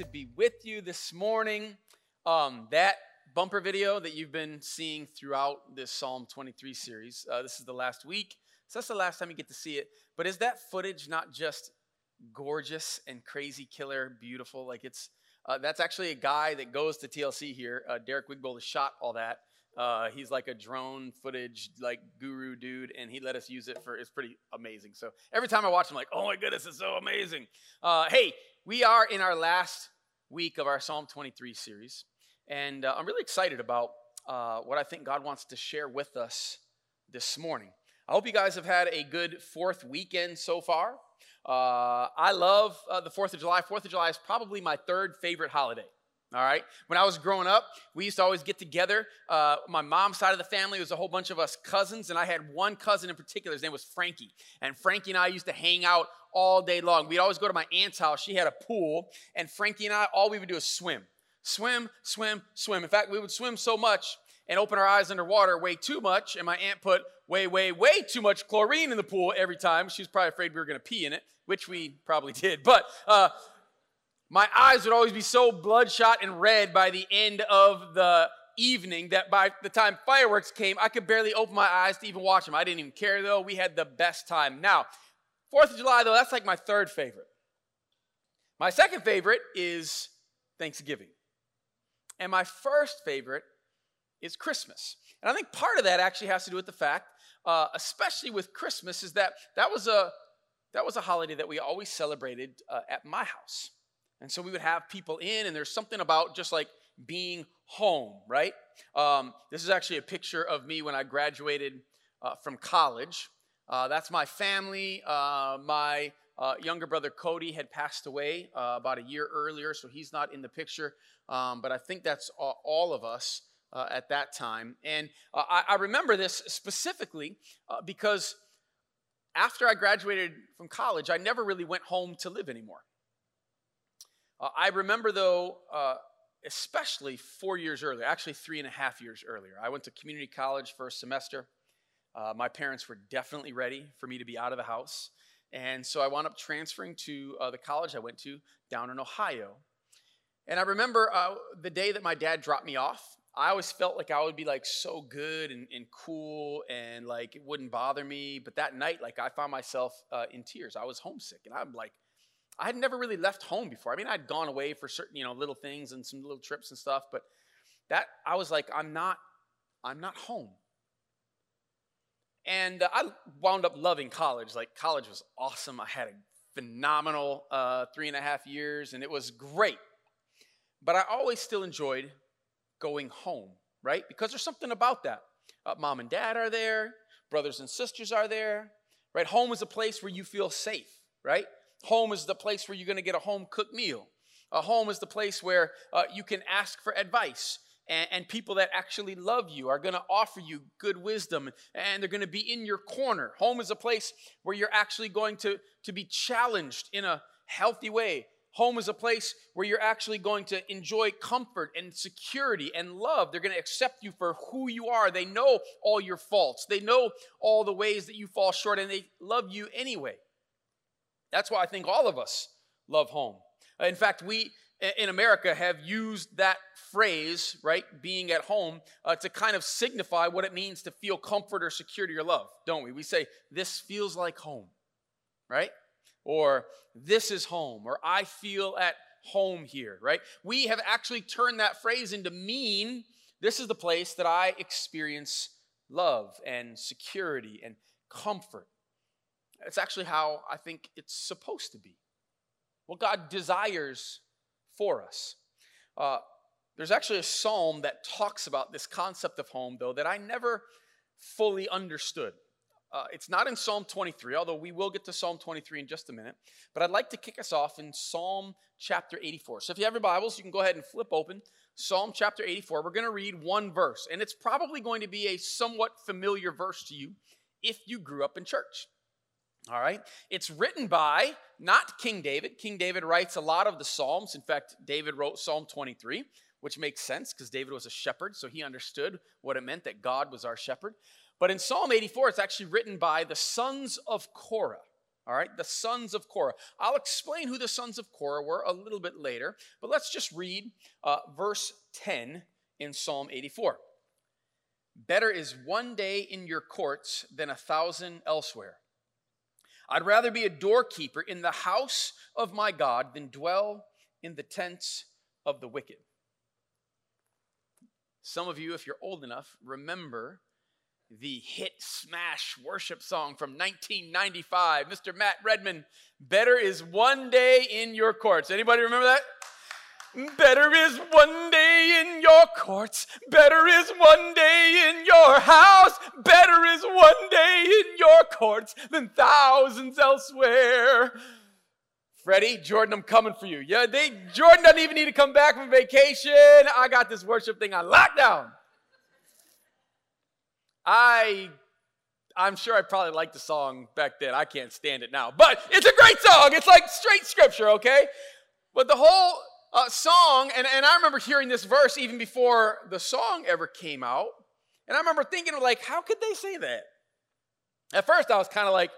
to be with you this morning. Um, that bumper video that you've been seeing throughout this Psalm 23 series, uh, this is the last week, so that's the last time you get to see it. But is that footage not just gorgeous and crazy killer, beautiful? Like it's, uh, that's actually a guy that goes to TLC here. Uh, Derek Wigbold shot all that. Uh, he's like a drone footage like guru dude, and he let us use it for. It's pretty amazing. So every time I watch him, like, oh my goodness, it's so amazing. Uh, hey, we are in our last week of our Psalm 23 series, and uh, I'm really excited about uh, what I think God wants to share with us this morning. I hope you guys have had a good fourth weekend so far. Uh, I love uh, the Fourth of July. Fourth of July is probably my third favorite holiday. All right. When I was growing up, we used to always get together. Uh, my mom's side of the family was a whole bunch of us cousins, and I had one cousin in particular. His name was Frankie. And Frankie and I used to hang out all day long. We'd always go to my aunt's house. She had a pool, and Frankie and I, all we would do is swim. Swim, swim, swim. In fact, we would swim so much and open our eyes underwater way too much, and my aunt put way, way, way too much chlorine in the pool every time. She was probably afraid we were going to pee in it, which we probably did. But uh, my eyes would always be so bloodshot and red by the end of the evening that by the time fireworks came, I could barely open my eyes to even watch them. I didn't even care though. We had the best time. Now, Fourth of July, though, that's like my third favorite. My second favorite is Thanksgiving. And my first favorite is Christmas. And I think part of that actually has to do with the fact, uh, especially with Christmas, is that that was a that was a holiday that we always celebrated uh, at my house. And so we would have people in, and there's something about just like being home, right? Um, this is actually a picture of me when I graduated uh, from college. Uh, that's my family. Uh, my uh, younger brother Cody had passed away uh, about a year earlier, so he's not in the picture. Um, but I think that's all of us uh, at that time. And I, I, remember this specifically because after I graduated from college, I never really went home to live anymore. Uh, I remember, though, uh, especially four years earlier, actually three and a half years earlier, I went to community college for a semester. Uh, my parents were definitely ready for me to be out of the house. And so I wound up transferring to uh, the college I went to down in Ohio. And I remember uh, the day that my dad dropped me off. I always felt like I would be like so good and, and cool and like it wouldn't bother me. But that night, like I found myself uh, in tears. I was homesick. And I'm like, I had never really left home before. I mean, I'd gone away for certain, you know, little things and some little trips and stuff, but that I was like, I'm not, I'm not home. And uh, I wound up loving college. Like college was awesome. I had a phenomenal uh, three and a half years, and it was great. But I always still enjoyed going home, right? Because there's something about that. Uh, mom and dad are there, brothers and sisters are there, right? Home is a place where you feel safe, right? Home is the place where you're going to get a home cooked meal. A home is the place where uh, you can ask for advice. And, and people that actually love you are going to offer you good wisdom and they're going to be in your corner. Home is a place where you're actually going to, to be challenged in a healthy way. Home is a place where you're actually going to enjoy comfort and security and love. They're going to accept you for who you are. They know all your faults, they know all the ways that you fall short, and they love you anyway. That's why I think all of us love home. Uh, in fact, we in America have used that phrase, right, being at home, uh, to kind of signify what it means to feel comfort or security or love, don't we? We say, this feels like home, right? Or this is home, or I feel at home here, right? We have actually turned that phrase into mean this is the place that I experience love and security and comfort. It's actually how I think it's supposed to be. What God desires for us. Uh, there's actually a psalm that talks about this concept of home, though, that I never fully understood. Uh, it's not in Psalm 23, although we will get to Psalm 23 in just a minute. But I'd like to kick us off in Psalm chapter 84. So if you have your Bibles, you can go ahead and flip open Psalm chapter 84. We're going to read one verse, and it's probably going to be a somewhat familiar verse to you if you grew up in church. All right. It's written by not King David. King David writes a lot of the Psalms. In fact, David wrote Psalm 23, which makes sense because David was a shepherd, so he understood what it meant that God was our shepherd. But in Psalm 84, it's actually written by the sons of Korah. All right, the sons of Korah. I'll explain who the sons of Korah were a little bit later, but let's just read uh, verse 10 in Psalm 84. Better is one day in your courts than a thousand elsewhere. I'd rather be a doorkeeper in the house of my God than dwell in the tents of the wicked. Some of you, if you're old enough, remember the hit smash worship song from 1995, Mr. Matt Redman, Better is One Day in Your Courts. Anybody remember that? Better is one day in your courts. Better is one day in your house. Better is one day in your courts than thousands elsewhere. Freddie, Jordan, I'm coming for you. Yeah, they Jordan doesn't even need to come back from vacation. I got this worship thing on lockdown. I I'm sure I probably liked the song back then. I can't stand it now. But it's a great song. It's like straight scripture, okay? But the whole uh, song, and, and I remember hearing this verse even before the song ever came out. And I remember thinking, like, how could they say that? At first, I was kind of like,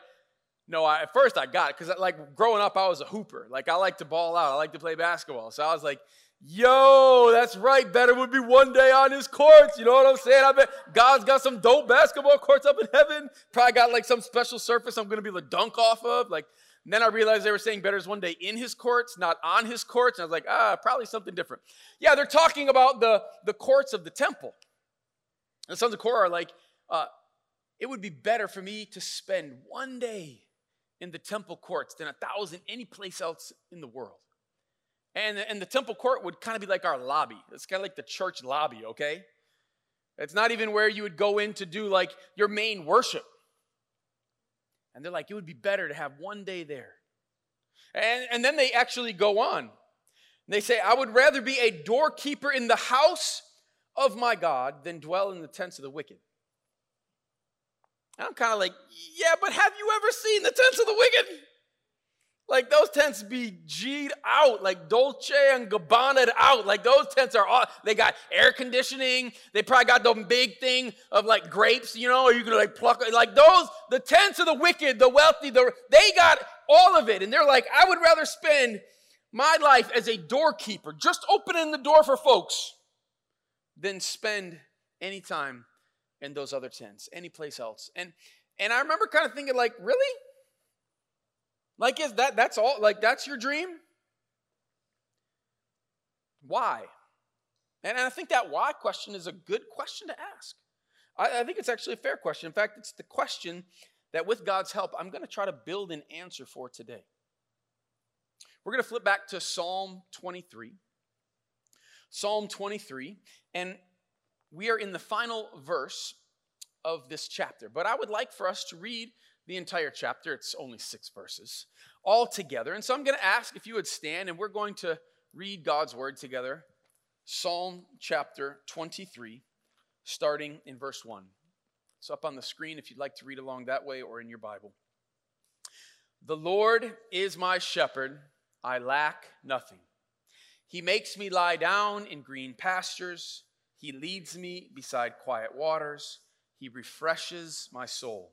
no, I, at first I got it because, like, growing up, I was a hooper. Like, I like to ball out, I like to play basketball. So I was like, yo, that's right. Better would be one day on his courts. You know what I'm saying? I bet God's got some dope basketball courts up in heaven. Probably got like some special surface I'm going to be able to dunk off of. Like, and then I realized they were saying better is one day in his courts, not on his courts. And I was like, ah, probably something different. Yeah, they're talking about the, the courts of the temple. The sons of Korah are like, uh, it would be better for me to spend one day in the temple courts than a thousand any place else in the world. And, and the temple court would kind of be like our lobby. It's kind of like the church lobby, okay? It's not even where you would go in to do like your main worship. And they're like, it would be better to have one day there. And, and then they actually go on. They say, I would rather be a doorkeeper in the house of my God than dwell in the tents of the wicked. And I'm kind of like, yeah, but have you ever seen the tents of the wicked? Like those tents be G'd out, like Dolce and Gabbana out. Like those tents are all, they got air conditioning. They probably got the big thing of like grapes, you know, or you can like pluck, like those, the tents of the wicked, the wealthy, the, they got all of it. And they're like, I would rather spend my life as a doorkeeper, just opening the door for folks, than spend any time in those other tents, any place else. And, and I remember kind of thinking like, really? Like, is that that's all? Like, that's your dream? Why? And I think that why question is a good question to ask. I, I think it's actually a fair question. In fact, it's the question that with God's help, I'm going to try to build an answer for today. We're going to flip back to Psalm 23. Psalm 23, and we are in the final verse of this chapter. But I would like for us to read the entire chapter. It's only six verses all together. And so I'm going to ask if you would stand and we're going to read God's word together. Psalm chapter 23, starting in verse 1. It's up on the screen if you'd like to read along that way or in your Bible. The Lord is my shepherd, I lack nothing. He makes me lie down in green pastures, He leads me beside quiet waters, He refreshes my soul.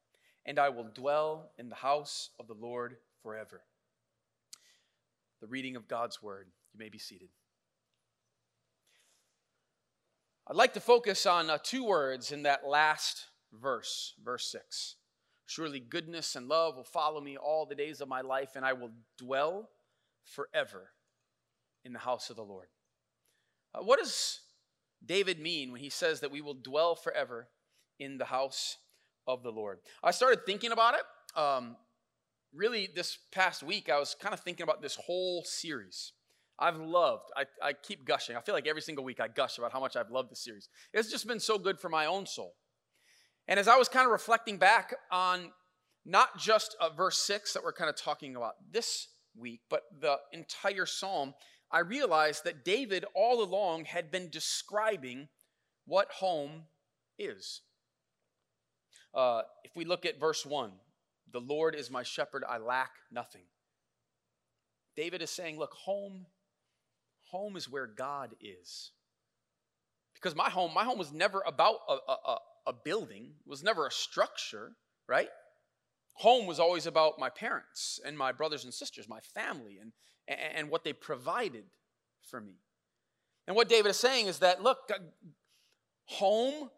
and I will dwell in the house of the Lord forever. The reading of God's word. You may be seated. I'd like to focus on uh, two words in that last verse, verse 6. Surely goodness and love will follow me all the days of my life, and I will dwell forever in the house of the Lord. Uh, what does David mean when he says that we will dwell forever in the house of the Lord. I started thinking about it. Um, really, this past week, I was kind of thinking about this whole series. I've loved, I, I keep gushing. I feel like every single week I gush about how much I've loved this series. It's just been so good for my own soul. And as I was kind of reflecting back on not just uh, verse 6 that we're kind of talking about this week, but the entire psalm, I realized that David all along had been describing what home is. Uh, if we look at verse 1, the Lord is my shepherd, I lack nothing. David is saying, look, home, home is where God is. Because my home, my home was never about a, a, a building, was never a structure, right? Home was always about my parents and my brothers and sisters, my family, and, and what they provided for me. And what David is saying is that, look, home,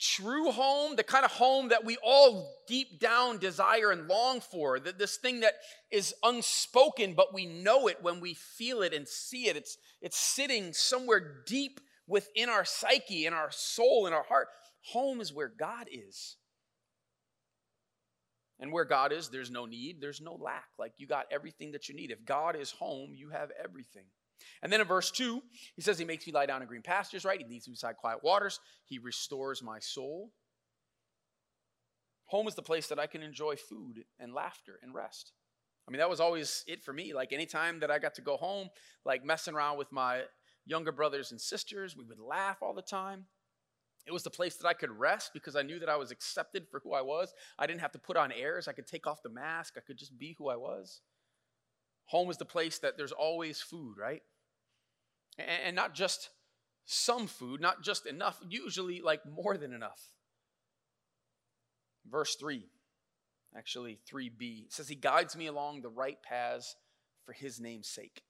true home, the kind of home that we all deep down desire and long for, that this thing that is unspoken, but we know it when we feel it and see it. It's, it's sitting somewhere deep within our psyche, in our soul, in our heart. Home is where God is. And where God is, there's no need, there's no lack. Like you got everything that you need. If God is home, you have everything. And then in verse 2, he says, He makes me lie down in green pastures, right? He leads me beside quiet waters. He restores my soul. Home is the place that I can enjoy food and laughter and rest. I mean, that was always it for me. Like anytime that I got to go home, like messing around with my younger brothers and sisters, we would laugh all the time. It was the place that I could rest because I knew that I was accepted for who I was. I didn't have to put on airs. I could take off the mask. I could just be who I was. Home is the place that there's always food, right? And not just some food, not just enough, usually like more than enough. Verse 3, actually 3b, says, He guides me along the right paths for His name's sake.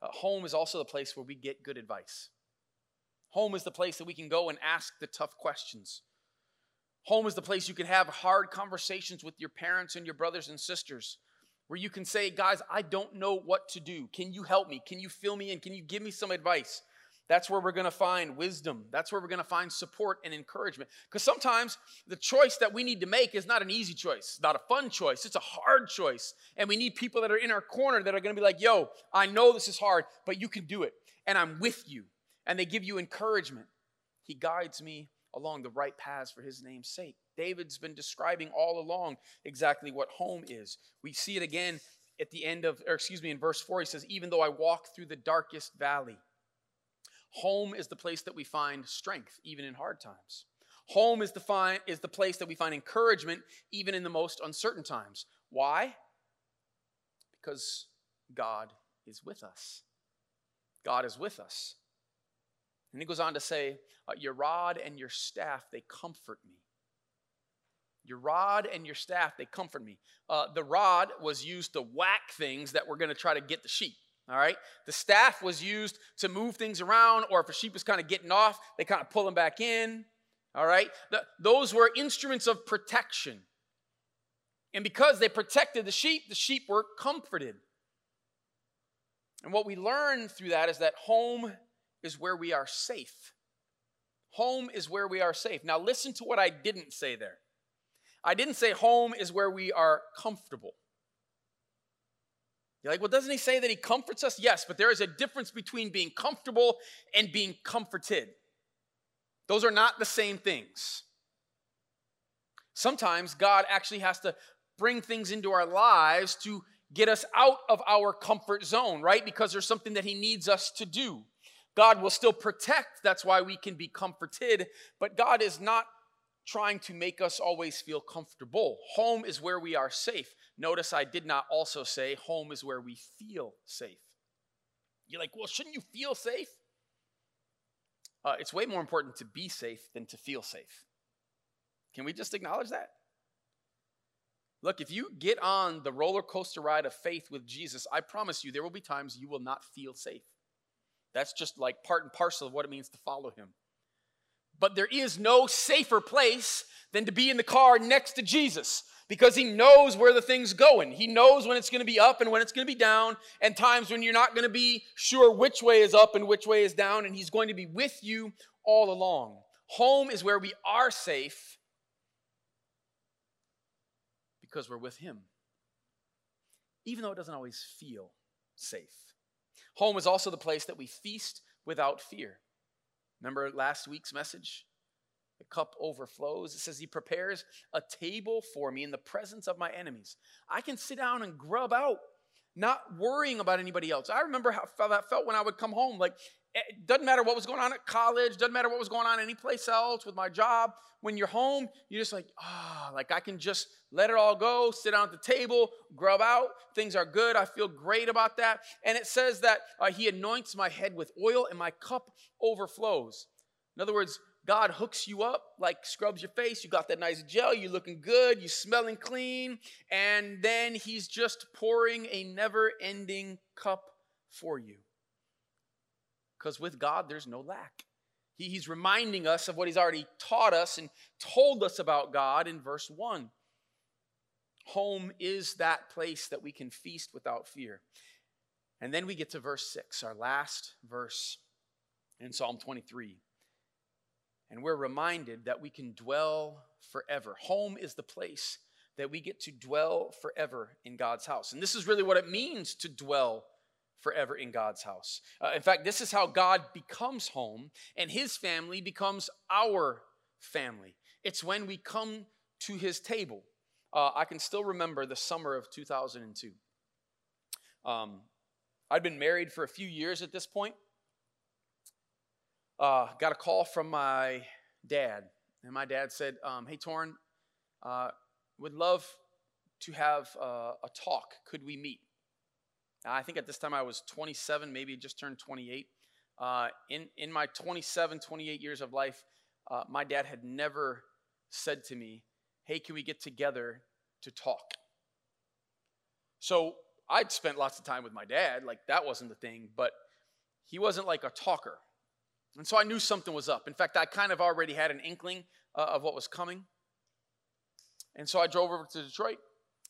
Uh, home is also the place where we get good advice. Home is the place that we can go and ask the tough questions. Home is the place you can have hard conversations with your parents and your brothers and sisters, where you can say, Guys, I don't know what to do. Can you help me? Can you fill me in? Can you give me some advice? That's where we're going to find wisdom. That's where we're going to find support and encouragement. Because sometimes the choice that we need to make is not an easy choice, not a fun choice. It's a hard choice. And we need people that are in our corner that are going to be like, yo, I know this is hard, but you can do it. And I'm with you and they give you encouragement. He guides me along the right paths for his name's sake. David's been describing all along exactly what home is. We see it again at the end of, or excuse me, in verse 4, he says, Even though I walk through the darkest valley, home is the place that we find strength, even in hard times. Home is the, fi- is the place that we find encouragement, even in the most uncertain times. Why? Because God is with us. God is with us. And he goes on to say, uh, Your rod and your staff, they comfort me. Your rod and your staff, they comfort me. Uh, the rod was used to whack things that were going to try to get the sheep. All right. The staff was used to move things around, or if a sheep was kind of getting off, they kind of pull them back in. All right. The, those were instruments of protection. And because they protected the sheep, the sheep were comforted. And what we learn through that is that home is where we are safe. Home is where we are safe. Now, listen to what I didn't say there. I didn't say home is where we are comfortable. You're like, well, doesn't he say that he comforts us? Yes, but there is a difference between being comfortable and being comforted. Those are not the same things. Sometimes God actually has to bring things into our lives to get us out of our comfort zone, right? Because there's something that he needs us to do. God will still protect. That's why we can be comforted. But God is not trying to make us always feel comfortable. Home is where we are safe. Notice I did not also say home is where we feel safe. You're like, well, shouldn't you feel safe? Uh, it's way more important to be safe than to feel safe. Can we just acknowledge that? Look, if you get on the roller coaster ride of faith with Jesus, I promise you there will be times you will not feel safe. That's just like part and parcel of what it means to follow him. But there is no safer place than to be in the car next to Jesus because he knows where the thing's going. He knows when it's going to be up and when it's going to be down, and times when you're not going to be sure which way is up and which way is down, and he's going to be with you all along. Home is where we are safe because we're with him, even though it doesn't always feel safe. Home is also the place that we feast without fear. Remember last week's message? the cup overflows. It says, He prepares a table for me in the presence of my enemies. I can sit down and grub out, not worrying about anybody else. I remember how that felt when I would come home. Like, it doesn't matter what was going on at college, doesn't matter what was going on anyplace else with my job. When you're home, you're just like, ah, oh, like I can just let it all go, sit down at the table, grub out. Things are good. I feel great about that. And it says that uh, He anoints my head with oil and my cup overflows. In other words, God hooks you up, like scrubs your face. You got that nice gel. You're looking good. You're smelling clean. And then He's just pouring a never ending cup for you. Because with God, there's no lack. He, he's reminding us of what He's already taught us and told us about God in verse 1. Home is that place that we can feast without fear. And then we get to verse 6, our last verse in Psalm 23. And we're reminded that we can dwell forever. Home is the place that we get to dwell forever in God's house. And this is really what it means to dwell forever in God's house. Uh, in fact, this is how God becomes home, and his family becomes our family. It's when we come to his table. Uh, I can still remember the summer of 2002. Um, I'd been married for a few years at this point uh, got a call from my dad, and my dad said, um, "Hey, Torn, uh, would love to have uh, a talk. Could we meet?" I think at this time I was 27, maybe just turned 28. Uh, in in my 27, 28 years of life, uh, my dad had never said to me, "Hey, can we get together to talk?" So I'd spent lots of time with my dad, like that wasn't the thing, but he wasn't like a talker. And so I knew something was up. In fact, I kind of already had an inkling uh, of what was coming. And so I drove over to Detroit,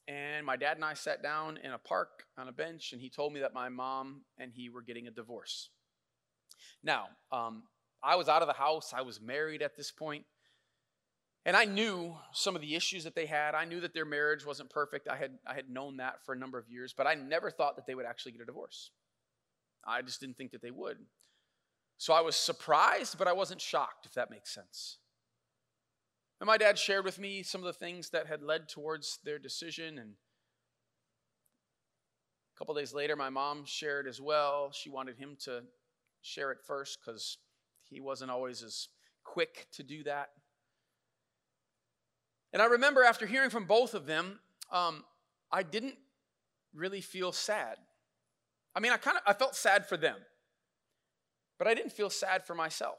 and my dad and I sat down in a park on a bench, and he told me that my mom and he were getting a divorce. Now, um, I was out of the house, I was married at this point, and I knew some of the issues that they had. I knew that their marriage wasn't perfect. I had, I had known that for a number of years, but I never thought that they would actually get a divorce. I just didn't think that they would. So I was surprised, but I wasn't shocked, if that makes sense. And my dad shared with me some of the things that had led towards their decision. And a couple days later, my mom shared as well. She wanted him to share it first because he wasn't always as quick to do that. And I remember after hearing from both of them, um, I didn't really feel sad. I mean, I kind of I felt sad for them. But I didn't feel sad for myself.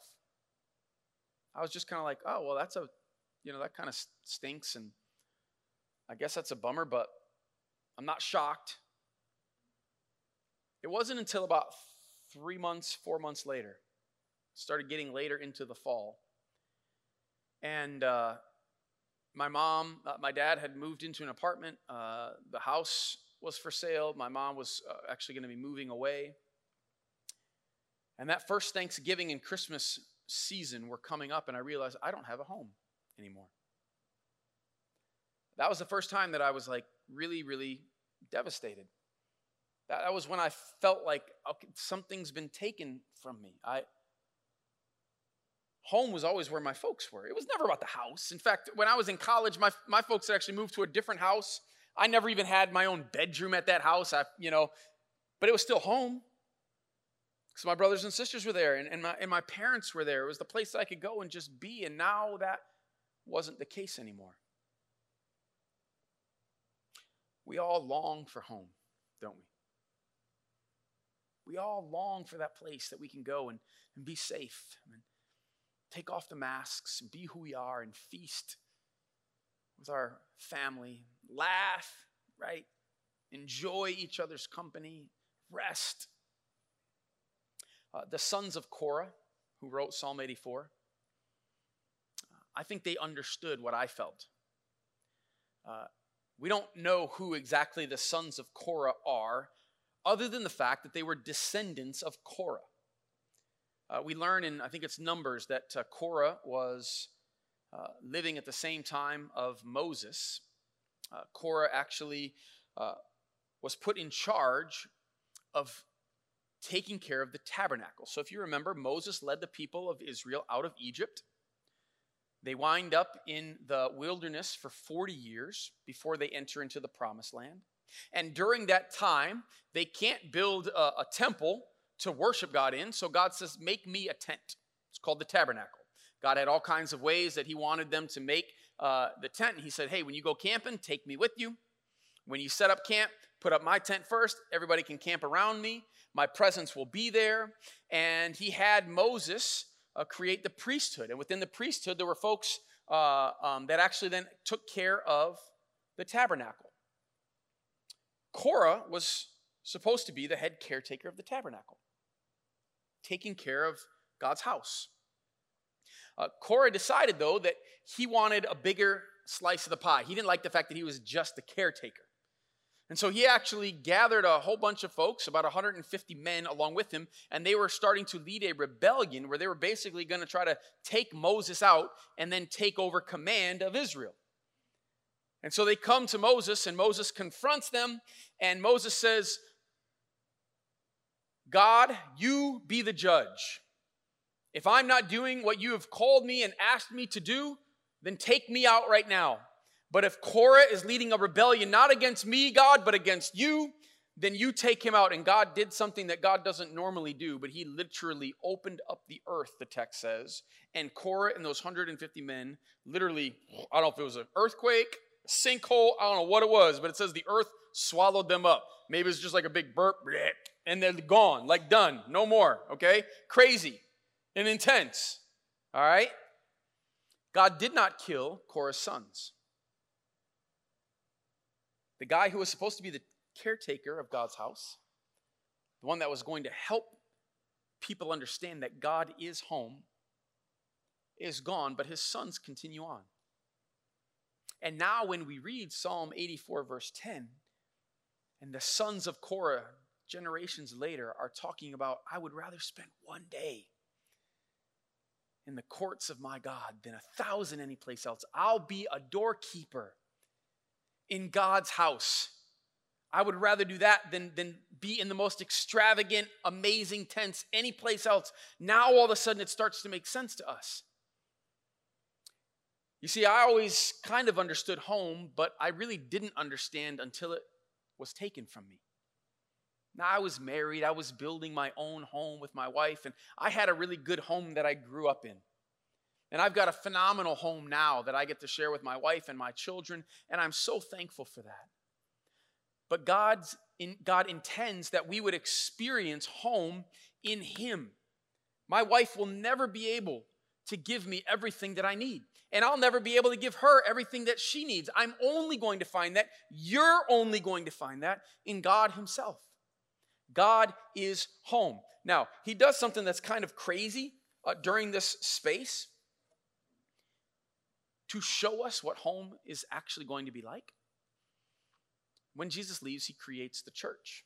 I was just kind of like, oh, well, that's a, you know, that kind of stinks. And I guess that's a bummer, but I'm not shocked. It wasn't until about three months, four months later, started getting later into the fall. And uh, my mom, uh, my dad had moved into an apartment. Uh, the house was for sale. My mom was uh, actually going to be moving away. And that first Thanksgiving and Christmas season were coming up, and I realized I don't have a home anymore. That was the first time that I was like really, really devastated. That was when I felt like okay, something's been taken from me. I home was always where my folks were. It was never about the house. In fact, when I was in college, my, my folks had actually moved to a different house. I never even had my own bedroom at that house. I, you know, but it was still home. So my brothers and sisters were there, and, and, my, and my parents were there. It was the place I could go and just be, and now that wasn't the case anymore. We all long for home, don't we? We all long for that place that we can go and, and be safe and take off the masks and be who we are and feast with our family, laugh, right? Enjoy each other's company, rest uh, the sons of Korah, who wrote Psalm 84, I think they understood what I felt. Uh, we don't know who exactly the sons of Korah are, other than the fact that they were descendants of Korah. Uh, we learn in, I think it's Numbers, that uh, Korah was uh, living at the same time of Moses. Uh, Korah actually uh, was put in charge of taking care of the tabernacle. So if you remember, Moses led the people of Israel out of Egypt. They wind up in the wilderness for 40 years before they enter into the promised land. And during that time, they can't build a, a temple to worship God in. So God says, Make me a tent. It's called the tabernacle. God had all kinds of ways that He wanted them to make uh, the tent. He said, Hey, when you go camping, take me with you. When you set up camp, put up my tent first. Everybody can camp around me. My presence will be there. And He had Moses uh, create the priesthood. And within the priesthood, there were folks uh, um, that actually then took care of the tabernacle. Korah was supposed to be the head caretaker of the tabernacle, taking care of God's house. Uh, Korah decided, though, that he wanted a bigger slice of the pie. He didn't like the fact that he was just the caretaker. And so he actually gathered a whole bunch of folks, about 150 men along with him, and they were starting to lead a rebellion where they were basically going to try to take Moses out and then take over command of Israel. And so they come to Moses, and Moses confronts them, and Moses says, God, you be the judge. If I'm not doing what you have called me and asked me to do, then take me out right now. But if Korah is leading a rebellion not against me, God, but against you, then you take him out. And God did something that God doesn't normally do, but he literally opened up the earth, the text says. And Korah and those 150 men literally, I don't know if it was an earthquake, sinkhole, I don't know what it was, but it says the earth swallowed them up. Maybe it's just like a big burp, and they're gone, like done, no more, okay? Crazy and intense, all right? God did not kill Korah's sons. The guy who was supposed to be the caretaker of God's house, the one that was going to help people understand that God is home, is gone, but his sons continue on. And now, when we read Psalm 84, verse 10, and the sons of Korah, generations later, are talking about, I would rather spend one day in the courts of my God than a thousand anyplace else. I'll be a doorkeeper in God's house. I would rather do that than, than be in the most extravagant, amazing tents anyplace else. Now, all of a sudden, it starts to make sense to us. You see, I always kind of understood home, but I really didn't understand until it was taken from me. Now, I was married, I was building my own home with my wife, and I had a really good home that I grew up in. And I've got a phenomenal home now that I get to share with my wife and my children, and I'm so thankful for that. But God's in, God intends that we would experience home in Him. My wife will never be able to give me everything that I need, and I'll never be able to give her everything that she needs. I'm only going to find that, you're only going to find that in God Himself. God is home. Now, He does something that's kind of crazy uh, during this space to show us what home is actually going to be like. When Jesus leaves, he creates the church.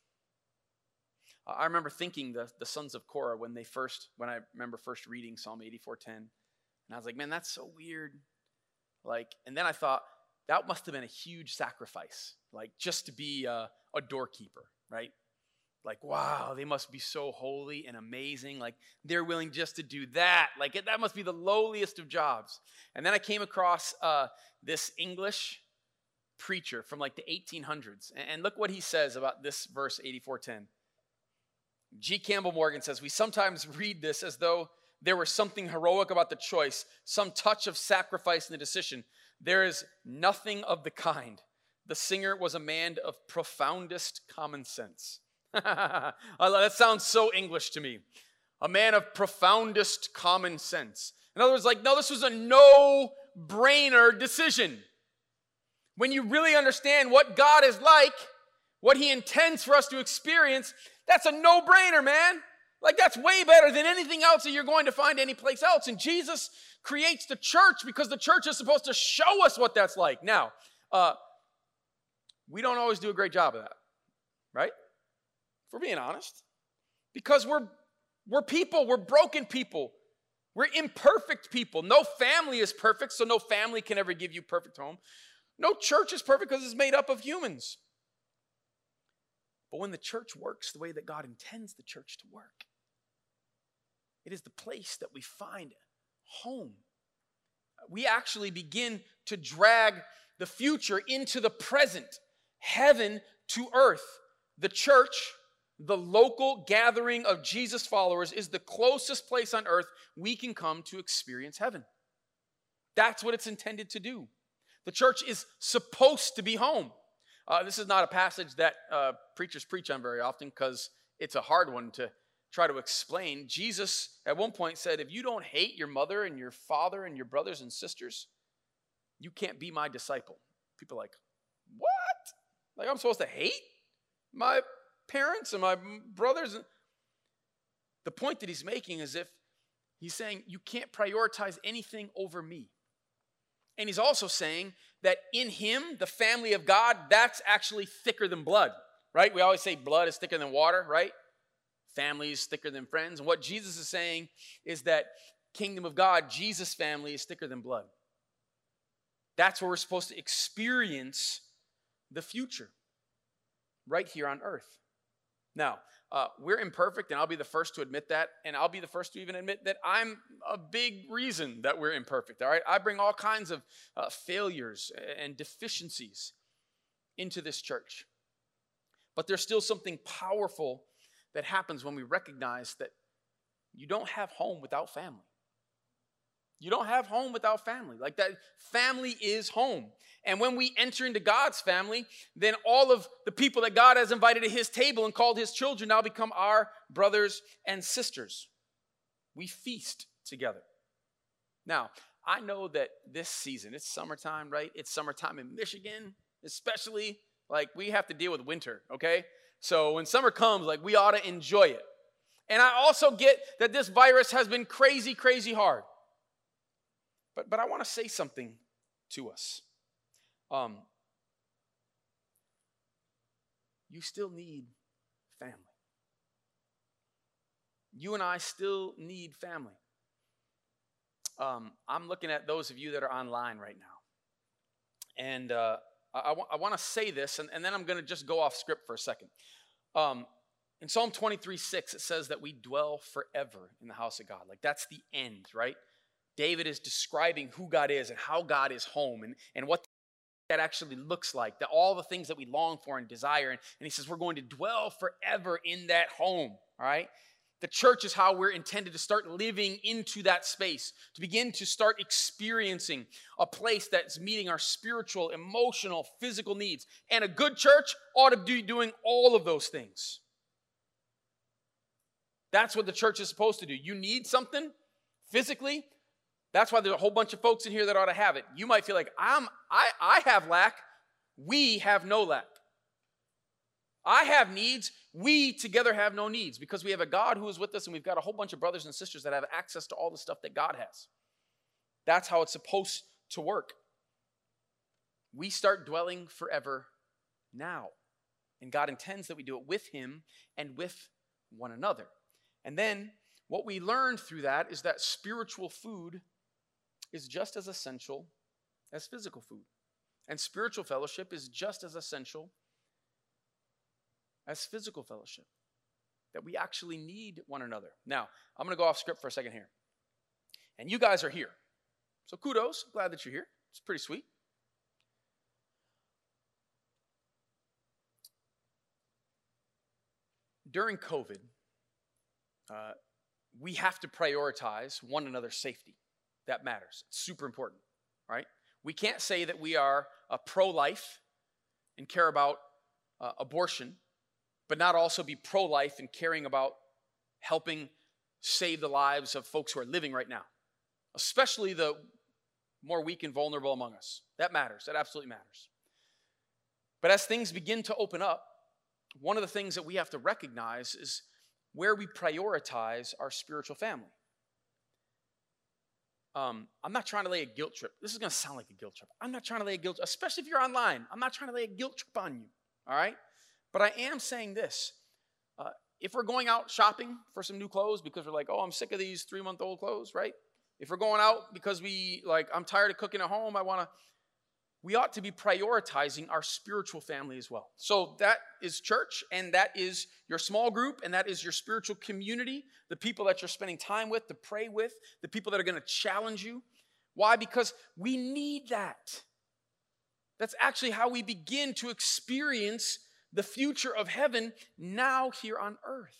I remember thinking the, the sons of Korah when they first, when I remember first reading Psalm 84:10, and I was like, man, that's so weird. Like, and then I thought that must have been a huge sacrifice, like just to be a, a doorkeeper, right? Like wow they must be so holy and amazing like they're willing just to do that like that must be the lowliest of jobs. And then i came across uh, this english preacher from like the 1800s and look what he says about this verse 8410 g. Campbell morgan says we sometimes read this as though there was something heroic about the choice some touch of sacrifice in the decision. There is nothing of the kind. The singer was a man of profoundest common sense that sounds so English to me. A man of profoundest common sense. In other words, like, no, this was a no brainer decision. When you really understand what God is like, what He intends for us to experience, that's a no brainer, man. Like, that's way better than anything else that you're going to find anyplace else. And Jesus creates the church because the church is supposed to show us what that's like. Now, uh, we don't always do a great job of that, right? We're being honest. Because we're, we're people, we're broken people, we're imperfect people. No family is perfect, so no family can ever give you perfect home. No church is perfect because it's made up of humans. But when the church works the way that God intends the church to work, it is the place that we find home. we actually begin to drag the future into the present, heaven to earth. The church, the local gathering of Jesus followers, is the closest place on earth we can come to experience heaven. That's what it's intended to do. The church is supposed to be home. Uh, this is not a passage that uh, preachers preach on very often because it's a hard one to try to explain. Jesus, at one point, said, If you don't hate your mother and your father and your brothers and sisters, you can't be my disciple. People like, What? Like, I'm supposed to hate my parents and my brothers? The point that he's making is if he's saying, You can't prioritize anything over me. And he's also saying that in him, the family of God, that's actually thicker than blood, right? We always say blood is thicker than water, right? Family is thicker than friends. And what Jesus is saying is that kingdom of God, Jesus' family is thicker than blood. That's where we're supposed to experience the future, right here on earth. Now, uh, we're imperfect, and I'll be the first to admit that. And I'll be the first to even admit that I'm a big reason that we're imperfect. All right, I bring all kinds of uh, failures and deficiencies into this church. But there's still something powerful that happens when we recognize that you don't have home without family. You don't have home without family. Like that, family is home. And when we enter into God's family, then all of the people that God has invited to his table and called his children now become our brothers and sisters. We feast together. Now, I know that this season, it's summertime, right? It's summertime in Michigan, especially. Like, we have to deal with winter, okay? So when summer comes, like, we ought to enjoy it. And I also get that this virus has been crazy, crazy hard. But, but I want to say something to us. Um, you still need family. You and I still need family. Um, I'm looking at those of you that are online right now. And uh, I, I want to say this, and, and then I'm going to just go off script for a second. Um, in Psalm 23 6, it says that we dwell forever in the house of God. Like that's the end, right? David is describing who God is and how God is home and, and what that actually looks like, that all the things that we long for and desire. And, and he says, we're going to dwell forever in that home, all right? The church is how we're intended to start living into that space, to begin to start experiencing a place that's meeting our spiritual, emotional, physical needs. And a good church ought to be doing all of those things. That's what the church is supposed to do. You need something physically, that's why there's a whole bunch of folks in here that ought to have it. You might feel like I'm I I have lack. We have no lack. I have needs. We together have no needs because we have a God who is with us and we've got a whole bunch of brothers and sisters that have access to all the stuff that God has. That's how it's supposed to work. We start dwelling forever now. And God intends that we do it with Him and with one another. And then what we learned through that is that spiritual food is just as essential as physical food. And spiritual fellowship is just as essential as physical fellowship. That we actually need one another. Now, I'm going to go off script for a second here. And you guys are here. So kudos. Glad that you're here. It's pretty sweet. During COVID, uh, we have to prioritize one another's safety that matters. It's super important, right? We can't say that we are a pro life and care about uh, abortion, but not also be pro life and caring about helping save the lives of folks who are living right now, especially the more weak and vulnerable among us. That matters. That absolutely matters. But as things begin to open up, one of the things that we have to recognize is where we prioritize our spiritual family. Um, I'm not trying to lay a guilt trip. This is going to sound like a guilt trip. I'm not trying to lay a guilt, trip, especially if you're online. I'm not trying to lay a guilt trip on you. All right, but I am saying this: uh, if we're going out shopping for some new clothes because we're like, oh, I'm sick of these three month old clothes, right? If we're going out because we like, I'm tired of cooking at home, I want to we ought to be prioritizing our spiritual family as well. So that is church, and that is your small group, and that is your spiritual community, the people that you're spending time with, to pray with, the people that are to challenge you. Why? Because we need that. That's actually how we begin to experience the future of heaven now here on earth.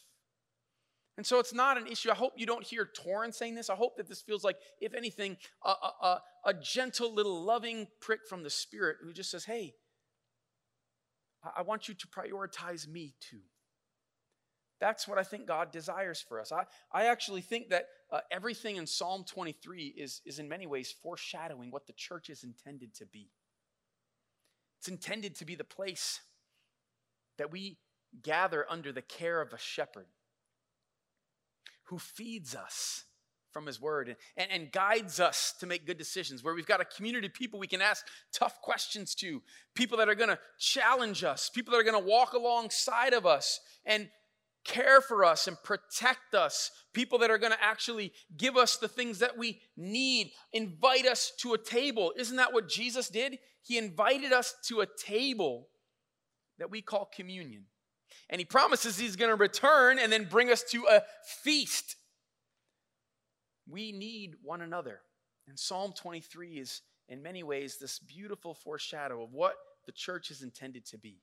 And so it's not an issue. I hope you don't hear Torrance saying this. I hope that this feels like, if anything, a, a, a, gentle little loving prick from the Spirit who just says, Hey, I want you to prioritize me too. That's what I think God desires for us. I, I actually think that uh, everything in Psalm 23 is, is in many ways foreshadowing what the church is intended to be. It's intended to be the place that we gather under the care of a shepherd who feeds us from his word and, and, guides us to make good decisions, where we've got a community of people we can ask tough questions to, people that are to challenge us, people that are to walk alongside of us and care for us and protect us, people that are to actually give us the things that we need, invite us to a table. Isn't that what Jesus did? He invited us to a table that we call communion. And he promises he's going to return and then bring us to a feast. We need one another. And Psalm 23 is, in many ways, this beautiful foreshadow of what the church is intended to be.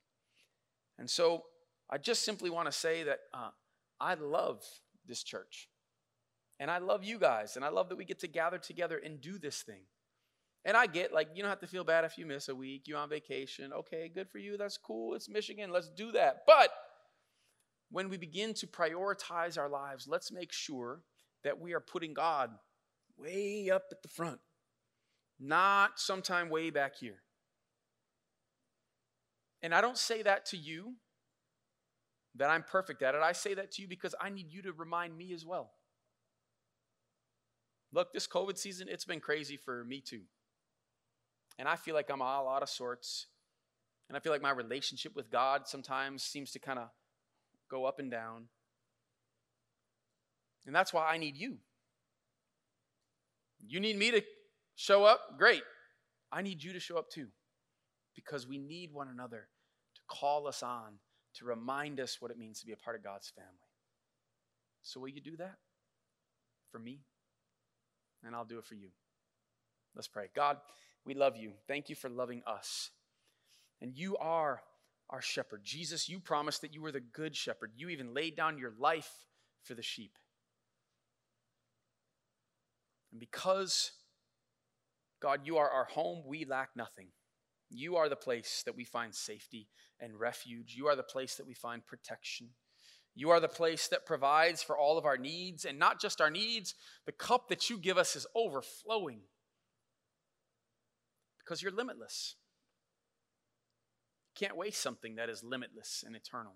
And so I just simply want to say that uh, I love this church. And I love you guys. And I love that we get to gather together and do this thing. And I get like you don't have to feel bad if you miss a week, you're on vacation. Okay, good for you. That's cool. It's Michigan. Let's do that. But when we begin to prioritize our lives, let's make sure that we are putting God way up at the front, not sometime way back here. And I don't say that to you that I'm perfect at it. I say that to you because I need you to remind me as well. Look, this COVID season, it's been crazy for me too. And I feel like I'm all out of sorts. And I feel like my relationship with God sometimes seems to kind of go up and down. And that's why I need you. You need me to show up? Great. I need you to show up too. Because we need one another to call us on, to remind us what it means to be a part of God's family. So, will you do that for me? And I'll do it for you. Let's pray. God, we love you. Thank you for loving us. And you are our shepherd. Jesus, you promised that you were the good shepherd. You even laid down your life for the sheep. And because, God, you are our home, we lack nothing. You are the place that we find safety and refuge. You are the place that we find protection. You are the place that provides for all of our needs, and not just our needs, the cup that you give us is overflowing because you're limitless. Can't waste something that is limitless and eternal.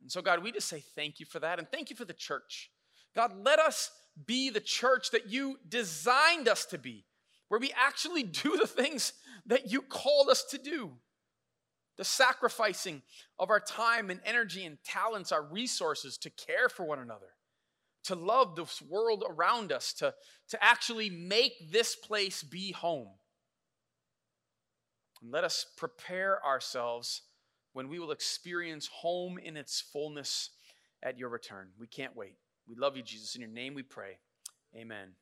And so, God, we just say thank you for that, and thank you for the church. God, let us be the church that you designed us to be, where we actually do the things that you called us to do. The sacrificing of our time and energy and talents, our resources to care for one another, to love this world around us, to, to actually make this place be home. And let us prepare ourselves when we will experience home in its fullness at your return. We can't wait. We love you, Jesus. In your name we pray. Amen.